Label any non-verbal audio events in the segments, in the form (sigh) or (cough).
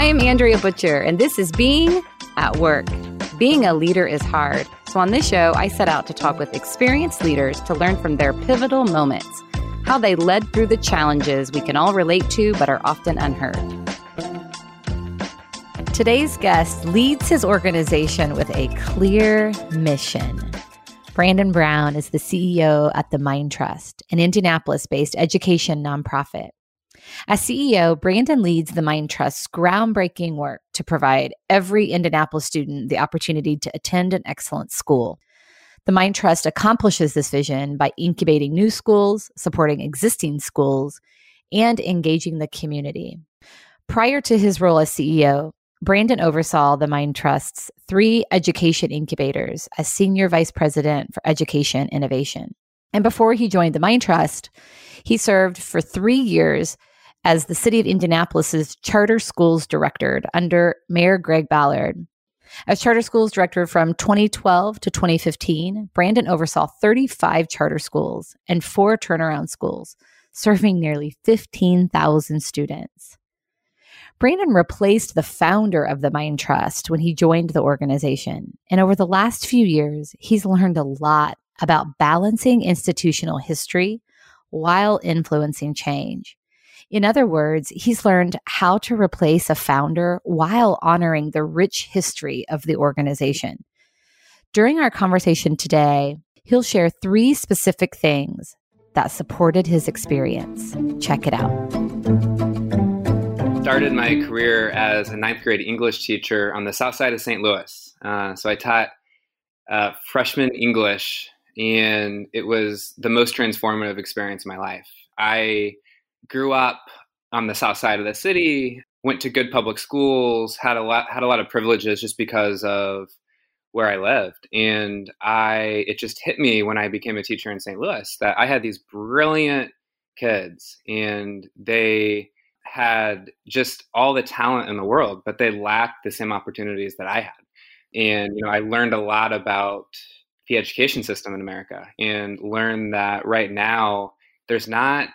I'm Andrea Butcher, and this is Being at Work. Being a leader is hard. So, on this show, I set out to talk with experienced leaders to learn from their pivotal moments, how they led through the challenges we can all relate to but are often unheard. Today's guest leads his organization with a clear mission. Brandon Brown is the CEO at the Mind Trust, an Indianapolis based education nonprofit. As CEO, Brandon leads the Mind Trust's groundbreaking work to provide every Indianapolis student the opportunity to attend an excellent school. The Mind Trust accomplishes this vision by incubating new schools, supporting existing schools, and engaging the community. Prior to his role as CEO, Brandon oversaw the Mind Trust's three education incubators as Senior Vice President for Education Innovation. And before he joined the Mind Trust, he served for three years as the City of Indianapolis's Charter Schools Director under Mayor Greg Ballard. As Charter Schools Director from 2012 to 2015, Brandon oversaw 35 charter schools and four turnaround schools, serving nearly 15,000 students. Brandon replaced the founder of the Mind Trust when he joined the organization. And over the last few years, he's learned a lot about balancing institutional history while influencing change. In other words, he's learned how to replace a founder while honoring the rich history of the organization. During our conversation today, he'll share three specific things that supported his experience. Check it out started my career as a ninth grade English teacher on the south side of St. Louis. Uh, so I taught uh, freshman English, and it was the most transformative experience of my life. I grew up on the south side of the city, went to good public schools, had a lot had a lot of privileges just because of where I lived. And I it just hit me when I became a teacher in St. Louis that I had these brilliant kids and they had just all the talent in the world, but they lacked the same opportunities that I had. And you know, I learned a lot about the education system in America and learned that right now there's not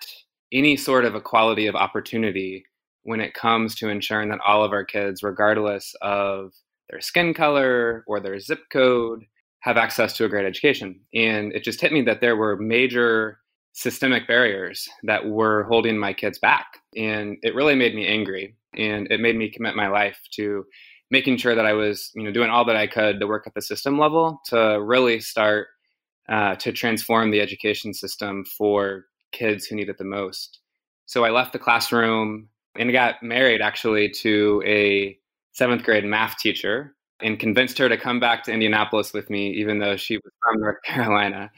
any sort of equality of opportunity when it comes to ensuring that all of our kids, regardless of their skin color or their zip code, have access to a great education. And it just hit me that there were major systemic barriers that were holding my kids back. And it really made me angry. And it made me commit my life to making sure that I was, you know, doing all that I could to work at the system level to really start uh, to transform the education system for kids who need it the most. So I left the classroom and got married actually to a seventh grade math teacher and convinced her to come back to Indianapolis with me, even though she was from (laughs) North Carolina.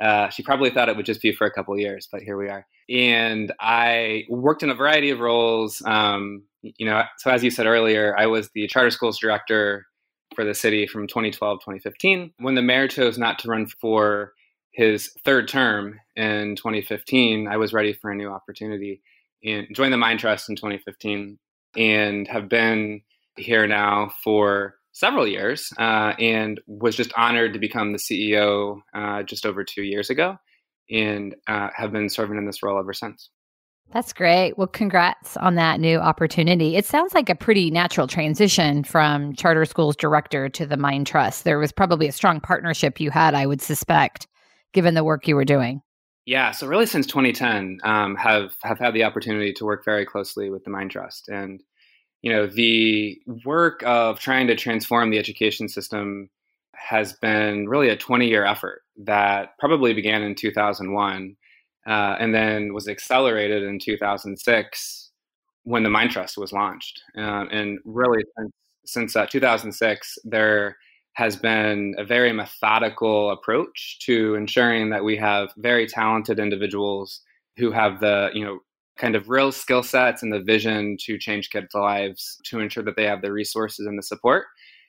Uh, she probably thought it would just be for a couple years, but here we are. And I worked in a variety of roles. Um, you know, so as you said earlier, I was the charter schools director for the city from 2012 2015. When the mayor chose not to run for his third term in 2015, I was ready for a new opportunity and joined the Mind Trust in 2015 and have been here now for several years uh, and was just honored to become the CEO uh, just over two years ago and uh, have been serving in this role ever since. That's great. Well, congrats on that new opportunity. It sounds like a pretty natural transition from charter schools director to the Mind Trust. There was probably a strong partnership you had, I would suspect, given the work you were doing. Yeah, so really since 2010, um, have have had the opportunity to work very closely with the Mind Trust, and you know, the work of trying to transform the education system has been really a 20 year effort that probably began in 2001 uh, and then was accelerated in 2006 when the Mind Trust was launched. Uh, and really, since, since uh, 2006, there has been a very methodical approach to ensuring that we have very talented individuals who have the you know kind of real skill sets and the vision to change kids' lives to ensure that they have the resources and the support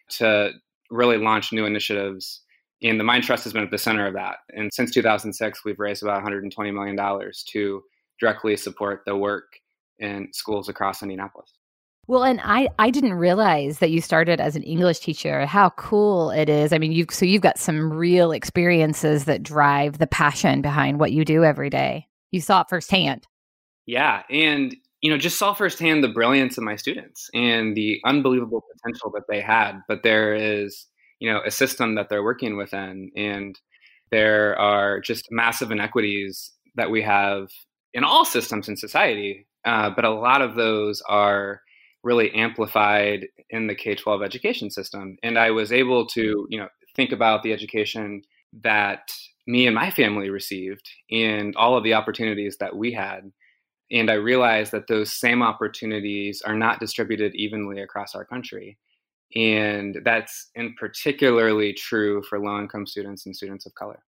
to really launch new initiatives. And the Mind Trust has been at the center of that. And since 2006, we've raised about $120 million to directly support the work in schools across Indianapolis. Well, and I I didn't realize that you started as an English teacher. How cool it is. I mean, you so you've got some real experiences that drive the passion behind what you do every day. You saw it firsthand. Yeah, and you know, just saw firsthand the brilliance of my students and the unbelievable potential that they had. But there is, you know, a system that they're working within, and there are just massive inequities that we have in all systems in society. Uh, but a lot of those are really amplified in the K 12 education system. And I was able to, mm-hmm. you know, think about the education that me and my family received and all of the opportunities that we had. And I realized that those same opportunities are not distributed evenly across our country. And that's in particularly true for low income students and students of color.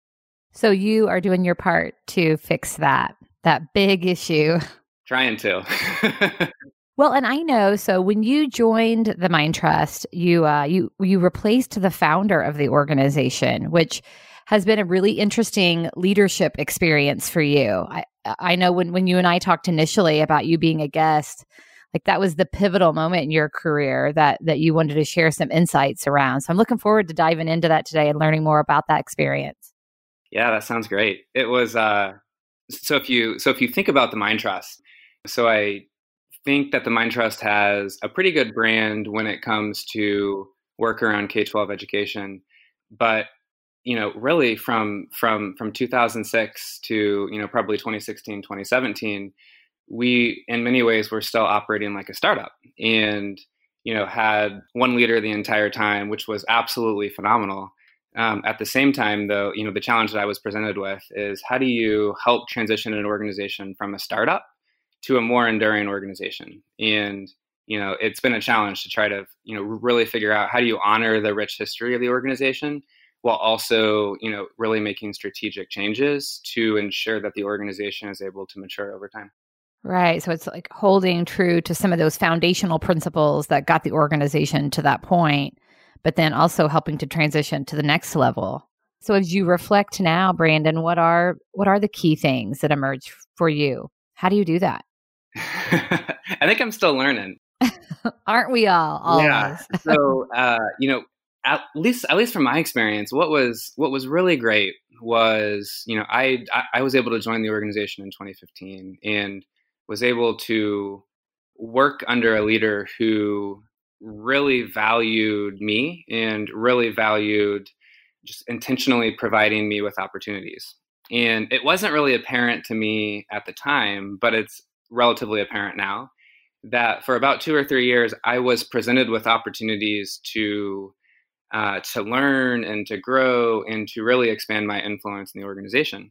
So you are doing your part to fix that, that big issue. Trying to. (laughs) Well, and I know. So when you joined the Mind Trust, you uh, you you replaced the founder of the organization, which has been a really interesting leadership experience for you. I I know when when you and I talked initially about you being a guest, like that was the pivotal moment in your career that that you wanted to share some insights around. So I'm looking forward to diving into that today and learning more about that experience. Yeah, that sounds great. It was uh so if you so if you think about the Mind Trust, so I think that the Mind Trust has a pretty good brand when it comes to work around K twelve education, but you know really from from from 2006 to you know probably 2016 2017 we in many ways were still operating like a startup and you know had one leader the entire time which was absolutely phenomenal. Um, at the same time though you know the challenge that i was presented with is how do you help transition an organization from a startup to a more enduring organization. And you know, it's been a challenge to try to you know really figure out how do you honor the rich history of the organization while also you know really making strategic changes to ensure that the organization is able to mature over time. Right. So it's like holding true to some of those foundational principles that got the organization to that point, but then also helping to transition to the next level. So as you reflect now, Brandon, what are what are the key things that emerge for you? How do you do that? (laughs) I think I'm still learning. (laughs) Aren't we all? Always. Yeah. (laughs) so uh, you know, at least at least from my experience, what was what was really great was you know I I was able to join the organization in 2015 and was able to work under a leader who really valued me and really valued just intentionally providing me with opportunities. And it wasn't really apparent to me at the time, but it's relatively apparent now that for about two or three years, I was presented with opportunities to uh, to learn and to grow and to really expand my influence in the organization.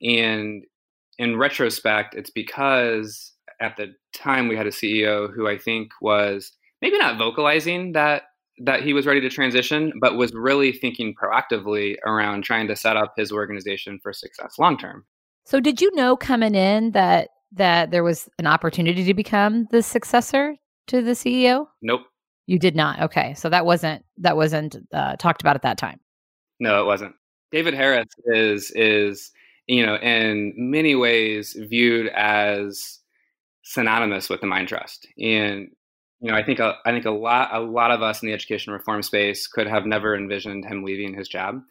And in retrospect, it's because at the time we had a CEO who I think was maybe not vocalizing that that he was ready to transition, but was really thinking proactively around trying to set up his organization for success long term. So, did you know coming in that that there was an opportunity to become the successor to the CEO? Nope. You did not. Okay, so that wasn't that wasn't uh, talked about at that time. No, it wasn't. David Harris is is you know in many ways viewed as synonymous with the Mind Trust, and you know I think a, I think a lot a lot of us in the education reform space could have never envisioned him leaving his job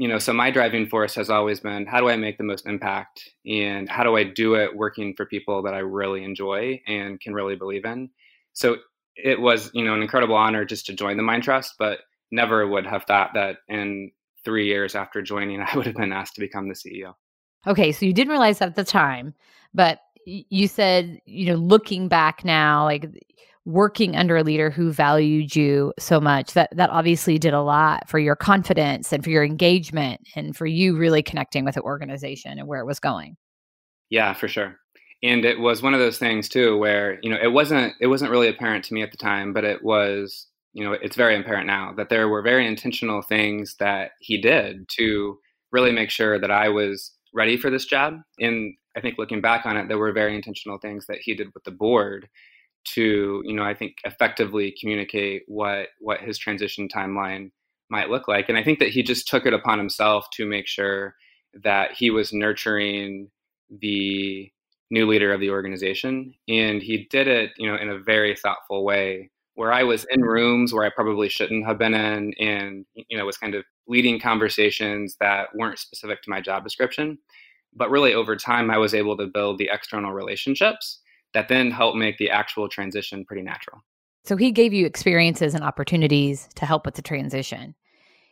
you know, so my driving force has always been how do I make the most impact and how do I do it working for people that I really enjoy and can really believe in. So it was, you know, an incredible honor just to join the Mind Trust, but never would have thought that in three years after joining, (laughs) I would have been asked to become the CEO. Okay, so you didn't realize that at the time, but you said, you know, looking back now, like working under a leader who valued you so much that that obviously did a lot for your confidence and for your engagement and for you really connecting with the organization and where it was going. Yeah for sure. And it was one of those things too where you know it wasn't it wasn't really apparent to me at the time but it was you know it's very apparent now that there were very intentional things that he did to really make sure that i was ready for this job. And i think looking back on it there were very intentional things that he did with the board to you know i think effectively communicate what what his transition timeline might look like and i think that he just took it upon himself to make sure that he was nurturing the new leader of the organization and he did it you know in a very thoughtful way where i was in mm-hmm. rooms where i probably shouldn't have been in and you know was kind of leading conversations that weren't specific to my job description but really over time i was able to build the external relationships that then helped make the actual transition pretty natural. So he gave you experiences and opportunities to help with the transition.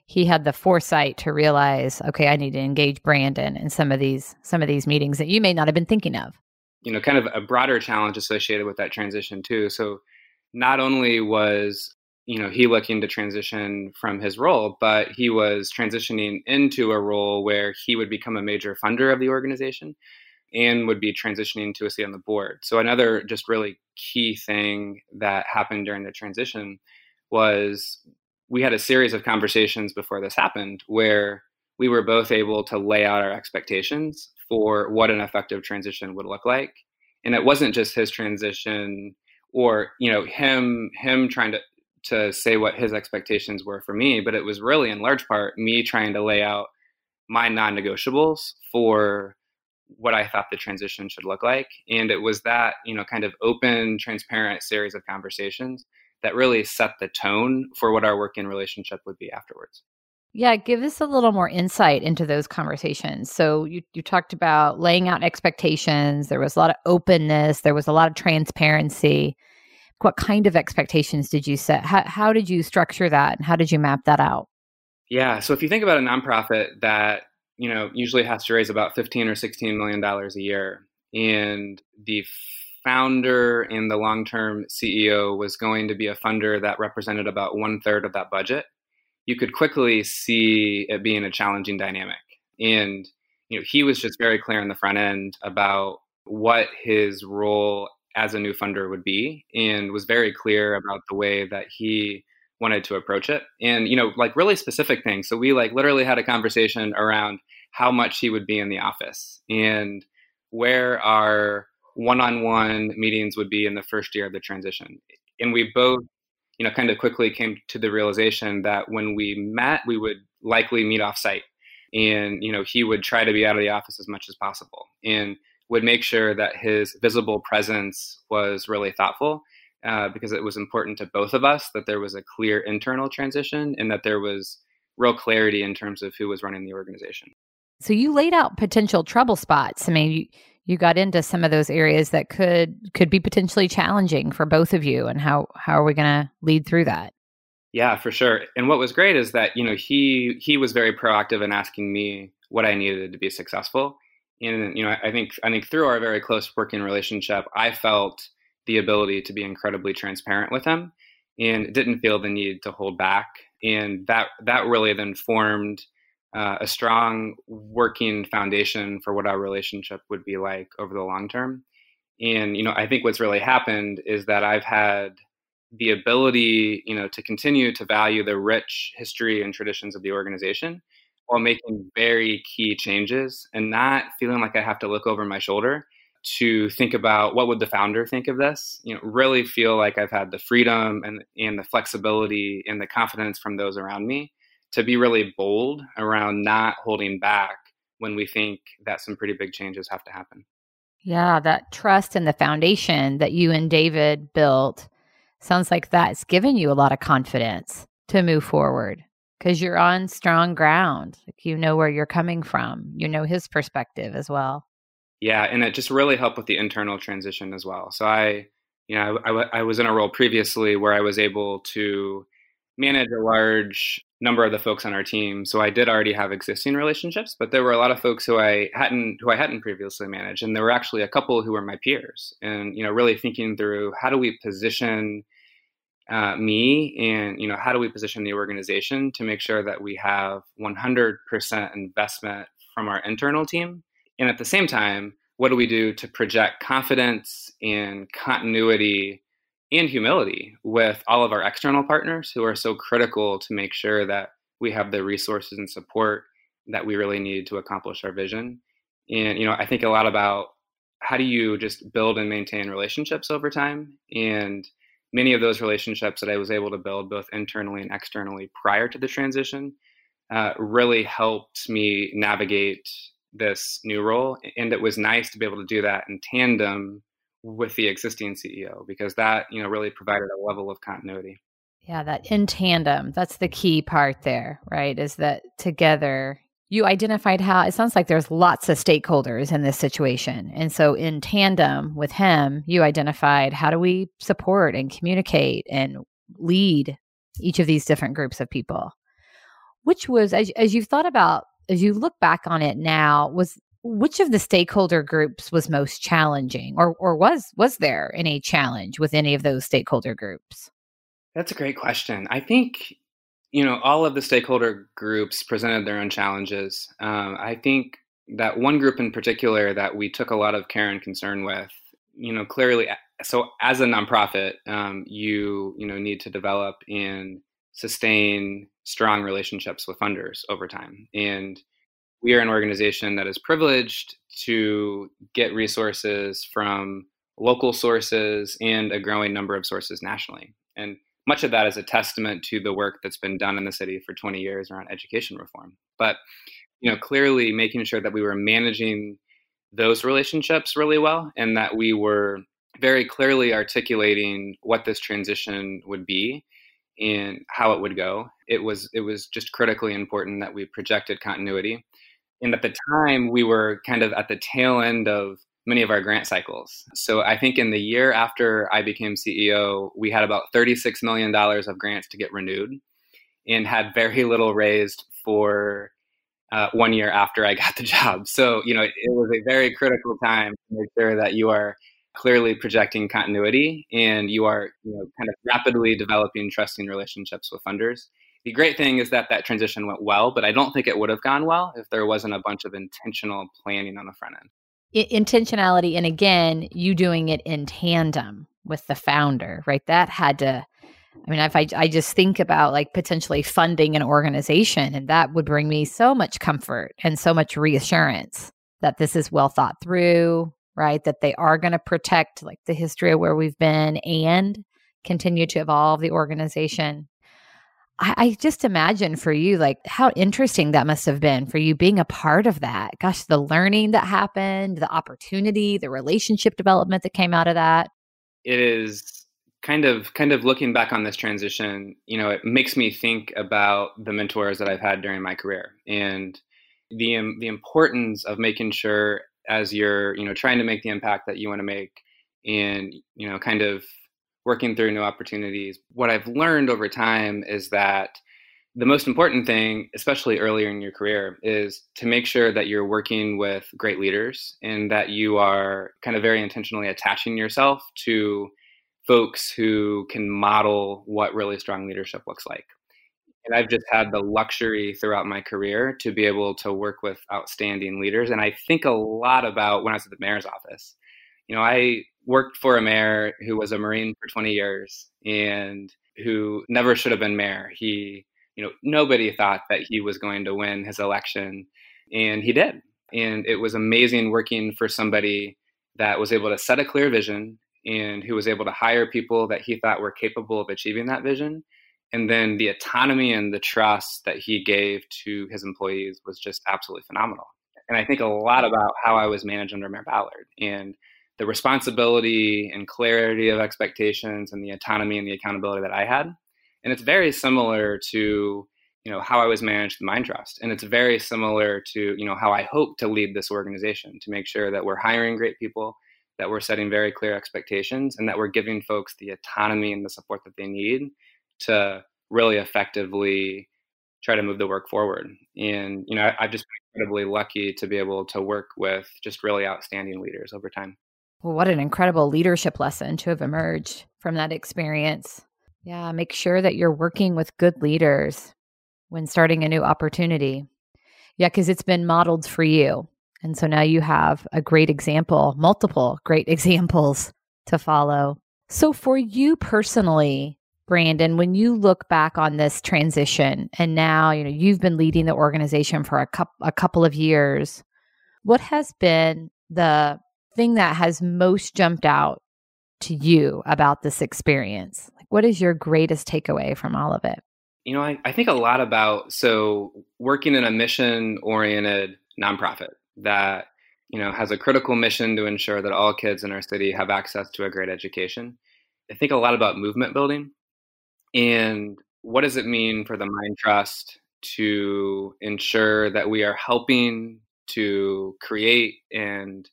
He had the foresight to realize, okay, I need to engage Brandon in some of these some of these meetings that you may not have been thinking of. You know, kind of a broader challenge associated with that transition too. So not only was you know he looking to transition from his role but he was transitioning into a role where he would become a major funder of the organization and would be transitioning to a seat on the board. So another just really key thing that happened during the transition was we had a series of conversations before this happened where we were both able to lay out our expectations for what an effective transition would look like. And it wasn't just his transition or you know him him trying to to say what his expectations were for me, but it was really in large part me trying to lay out my non-negotiables for what I thought the transition should look like. And it was that, you know, kind of open, transparent series of conversations that really set the tone for what our working relationship would be afterwards. Yeah, give us a little more insight into those conversations. So you you talked about laying out expectations, there was a lot of openness, there was a lot of transparency what kind of expectations did you set? How, how did you structure that and how did you map that out? Yeah. So if you think about a nonprofit that, you know, usually has to raise about 15 or 16 million dollars a year and the founder and the long-term CEO was going to be a funder that represented about one third of that budget, you could quickly see it being a challenging dynamic. And you know, he was just very clear in the front end about what his role as a new funder would be and was very clear about the way that he wanted to approach it. And you know like really specific things. So we like literally had a conversation around how much he would be in the office and where our one-on-one meetings would be in the first year of the transition. And we both you know kind of quickly came to the realization that when we met we would likely meet off site and you know he would try to be out of the office as much as possible and would make sure that his visible presence was really thoughtful uh, because it was important to both of us that there was a clear internal transition and that there was real clarity in terms of who was running the organization. So you laid out potential trouble spots. I mean, you, you got into some of those areas that could could be potentially challenging for both of you and how how are we going to lead through that? Yeah, for sure. And what was great is that, you know, he he was very proactive in asking me what I needed to be successful and you know i think i think through our very close working relationship i felt the ability to be incredibly transparent with him and didn't feel the need to hold back. And that that really then formed uh, a strong working foundation for what our relationship would be like over the long term. And you know i think what's really happened is that i've had the ability you know to continue to value the rich history and traditions of the organization while making very key changes. And not feeling like I have to look over my shoulder to think about what would the founder think of this you know really feel like i've had the freedom and and the flexibility and the confidence from those around me to be really bold around not holding back when we think that some pretty big changes have to happen yeah that trust and the foundation that you and david built sounds like that's given you a lot of confidence to move forward because you're on strong ground. Like you know where you're coming from. You know his perspective as well. Yeah, and it just really helped with the internal transition as well. So I, you know, I, I, was in a role previously where I was able to manage a large number of the folks on our team. So I did already have existing relationships, but there were a lot of folks who I hadn't who I hadn't previously managed, and there were actually a couple who were my peers. And you know, really thinking through how do we position uh, me and you know how do we position the organization to make sure that we have 100% investment from our internal team and at the same time what do we do to project confidence and continuity and humility with all of our external partners who are so critical to make sure that we have the resources and support that we really need to accomplish our vision? And you know i think a lot about how do you just build and maintain relationships over time? And many of those relationships that I was able to build both internally and externally prior to the transition uh, really helped me navigate this new role. And it was nice to be able to do that in tandem with the existing CEO because that, you know, really provided a level of continuity. Yeah, that in tandem, that's the key part there, right? Is that together you identified how it sounds like there's lots of stakeholders in this situation. And so, in tandem with him, you identified how do we support and communicate and lead each of these different groups of people? Which was, as, as you've thought about, as you look back on it now, was which of the stakeholder groups was most challenging or, or was was there any challenge with any of those stakeholder groups? That's a great question. I think you know, all of the stakeholder groups presented their own challenges. Um, I think that one group in particular that we took a lot of care and concern with, you know, clearly, so as a nonprofit, um, you you know need to develop and sustain strong relationships with funders over time, and we are an organization that is privileged to get resources from local sources and a growing number of sources nationally, and much of that is a testament to the work that's been done in the city for 20 years around education reform. But you know, clearly making sure that we were managing those relationships really well and that we were very clearly articulating what this transition would be and how it would go. It was it was just critically important that we projected continuity. And at the time we were kind of at the tail end of many of our grant cycles. So I think in the year after I became CEO, we had about $36 million of grants to get renewed and had very little raised for uh, one year after I got the job. So, you know, it, it was a very critical time to make sure that you are clearly projecting continuity and you are, you know, kind of rapidly developing trusting relationships with funders. The great thing is that that transition went well, but I don't think it would have gone well if there wasn't a bunch of intentional planning on the front end intentionality and again you doing it in tandem with the founder right that had to i mean if I, I just think about like potentially funding an organization and that would bring me so much comfort and so much reassurance that this is well thought through right that they are going to protect like the history of where we've been and continue to evolve the organization I, I just imagine for you, like how interesting that must have been for you being a part of that. Gosh, the learning that happened, the opportunity, the relationship development that came out of that. It is kind of kind of looking back on this transition, you know, it makes me think about the mentors that I've had during my career and the the importance of making sure as you're, you know, trying to make the impact that you want to make and, you know, kind of working through new opportunities. What I've learned over time is that the most important thing, especially earlier in your career, is to make sure that you're working with great leaders and that you are kind of very intentionally attaching yourself to folks who can model what really strong leadership looks like. And I've just had the luxury throughout my career to be able to work with outstanding leaders. And I think a lot about when I was at the mayor's office. You know, I worked for a mayor who was a Marine for 20 years and who never should have been mayor. He, you know, nobody thought that he was going to win his election, and he did. And it was amazing working for somebody that was able to set a clear vision and who was able to hire people that he thought were capable of achieving that vision. And then the autonomy and the trust that he gave to his employees was just absolutely phenomenal. And I think a lot about how I was managed under Mayor Ballard. And the responsibility and clarity of expectations and the autonomy and the accountability that I had. And it's very similar to you know how I was managed the Mind Trust, and it's very similar to you know how I hope to lead this organization to make sure that we're hiring great people, that we're setting very clear expectations, and that we're giving folks the autonomy and the support that they need to really effectively try to move the work forward. And you know, I, have just been incredibly lucky to be able to work with just really outstanding leaders over time. Well, what an incredible leadership lesson to have emerged from that experience. Yeah, make sure that you're working with good leaders when starting a new opportunity. Yeah, because it's been modeled for you. And so now you have a great example, multiple great (laughs) examples to follow. So for you personally, Brandon, when you look back on this transition and now, you know, you've been leading the organization for a, couple a couple of years, what has been the thing that has most jumped out to you about this experience? Like, what is your greatest takeaway from all of it? You know, I, I think a lot about so working in a mission oriented nonprofit that, you know, has a critical mission to ensure that all kids in our city have access to a great education. I think a lot about movement building and what does it mean for the Mind Trust to ensure that we are helping to create and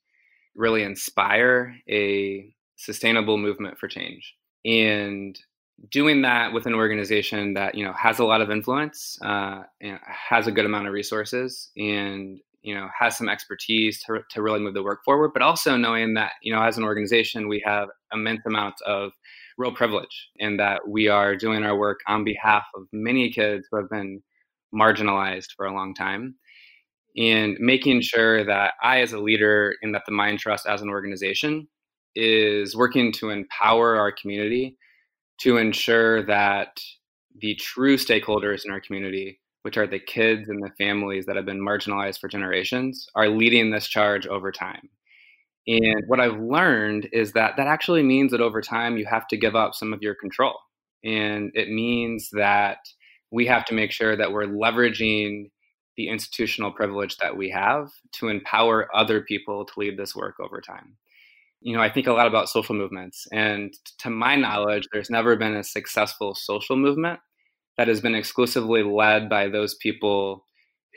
really inspire a sustainable movement for change. And doing that with an organization that you know has a lot of influence, uh, has a good amount of resources, and you know has some expertise to, to really move the work forward, but also knowing that you know as an organization we have immense amounts of real privilege in that we are doing our work on behalf of many kids who have been marginalized for a long time and making sure that I, as a leader, and that the Mind Trust as an organization is working to empower our community to ensure that the true stakeholders in our community, which are the kids and the families that have been marginalized for generations, are leading this charge over time. And what I've learned is that that actually means that over time you have to give up some of your control. And it means that we have to make sure that we're leveraging the institutional privilege that we have to empower other people to lead this work over time. You know, I think a lot about social movements, and to my knowledge, there's never been a successful social movement that has been exclusively led by those people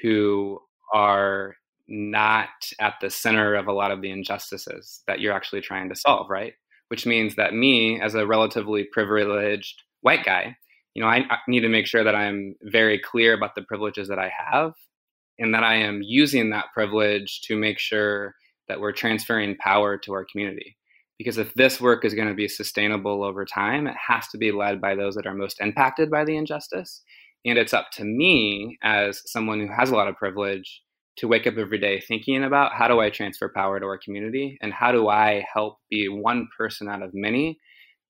who are not at the center of a lot of the injustices that you're actually trying to solve, right? Which means that me, as a relatively privileged white guy, you know, I, I, need to make sure that I'm very clear about the privileges that I have and that I am using that privilege to make sure that we're transferring power to our community. Because if this work is going to be sustainable over time, it has to be led by those that are most impacted by the injustice. And it's up to me as someone who has a lot of privilege to wake up every day thinking about how do I transfer power to our community and how do I help be one person out of many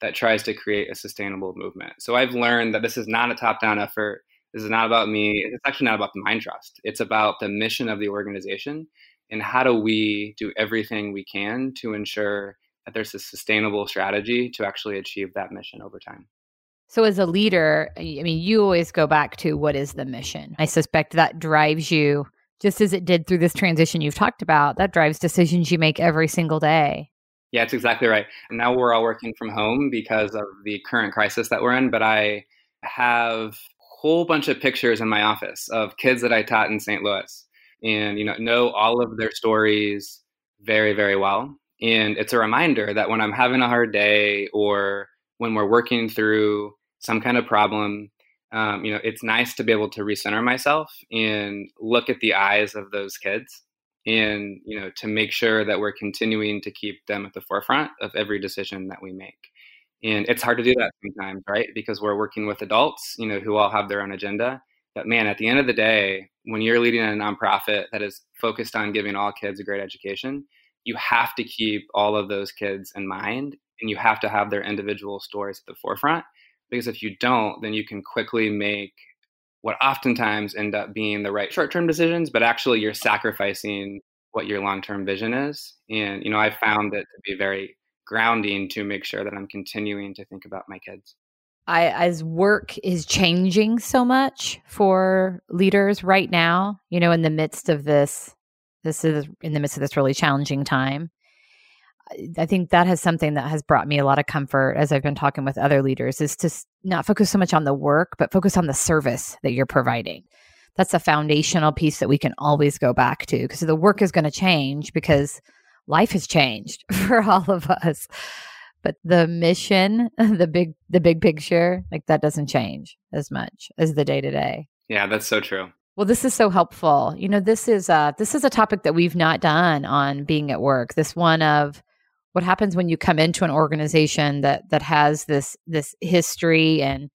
that tries to create a sustainable movement. So I've learned that this is not a top down effort. This is not about me. It's actually not about the Mind Trust. It's about the mission of the organization and how do we do everything we can to ensure that there's a sustainable strategy to actually achieve that mission over time. So, as a leader, I mean, you always go back to what is the mission. I suspect that drives you just as it did through this transition you've talked about, that drives decisions you make every single day. Yeah, it's exactly right. And now we're all working from home because of the current crisis that we're in. But I have a whole bunch of pictures in my office of kids that I taught in St. Louis and you know know all of their stories very, very well. And it's a reminder that when I'm having a hard day or when we're working through some kind of problem, um, you know, it's nice to be able to recenter myself and look at the eyes of those kids and, you know, to make sure that we're continuing to keep them at the forefront of every decision that we make. And it's hard to do that sometimes, right? Because we're working with adults, you know, who all have their own agenda. But man, at the end of the day, when you're leading a nonprofit that is focused on giving all kids a great education, you have to keep all of those kids in mind and you have to have their individual stories at the forefront because if you don't, then you can quickly make what oftentimes end up being the right short term decisions, but actually you're sacrificing what your long term vision is. And, you know, I found it to be very grounding to make sure that I'm continuing to think about my kids. I, as work is changing so much for leaders right now, you know, in the midst of this, this is in the midst of this really challenging time. I think that has something that has brought me a lot of comfort as I've been talking with other leaders is to not focus so much on the work, but focus on the service that you're providing. That's a foundational piece that we can always go back to because the work is going to change because life has changed (laughs) for all of us. But the mission, (laughs) the big the big picture, like that doesn't change as much as the day to day. Yeah, that's so true. Well, this is so helpful. You know, this is uh this is a topic that we've not done on being at work. This one of what happens when you come into an organization that that has this this history and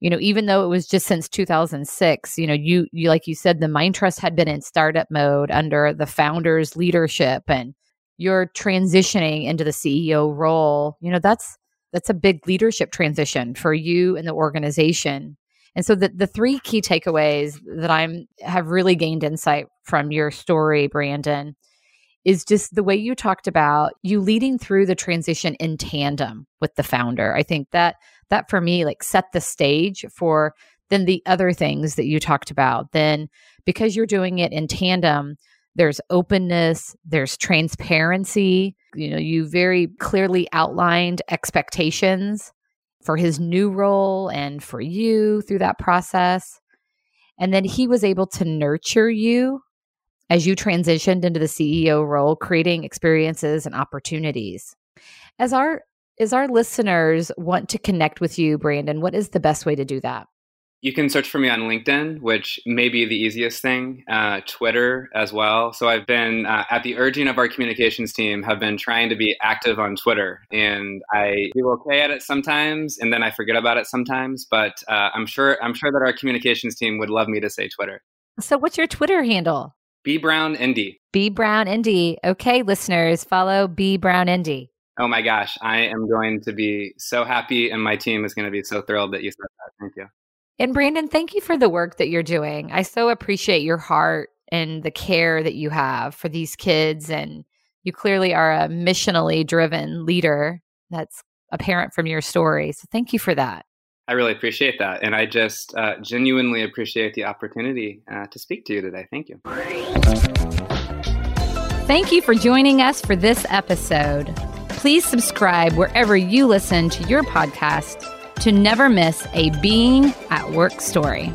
you know even though it was just since 2006 you know you you like you said the mind trust had been in startup mode under the founders leadership and you're transitioning into the ceo role you know that's that's a big leadership transition for you and the organization. And so the, the three key takeaways that i'm have really gained insight from your story brandon is just the way you talked about you leading through the transition in tandem with the founder. I think that that for me like set the stage for then the other things that you talked about. Then because you're doing it in tandem, there's openness, there's transparency. You know, you very clearly outlined expectations for his new role and for you through that process. And then he was able to nurture you as you transitioned into the CEO role, creating experiences and opportunities. As our as our listeners want to connect with you, Brandon, what is the best way to do that? You can search for me on LinkedIn, which may be the easiest thing. Uh, Twitter as well. So I've been uh, at the urging of our communications team, have been trying to be active on Twitter, and I do okay at it sometimes, and then I forget about it sometimes. But uh, I'm sure I'm sure that our communications team would love me to say Twitter. So what's your Twitter handle? B Brown Indy. B Brown Indy. Okay, listeners, follow B Brown Indy. Oh my gosh, I am going to be so happy, and my team is going to be so thrilled that you said that. Thank you. And Brandon, thank you for the work that you're doing. I so appreciate your heart and the care that you have for these kids. And you clearly are a missionally driven leader. That's apparent from your story. So thank you for that. I really appreciate that. And I just uh, genuinely appreciate the opportunity uh, to speak to you today. Thank you. Thank you for joining us for this episode. Please subscribe wherever you listen to your podcast to never miss a Being at Work story.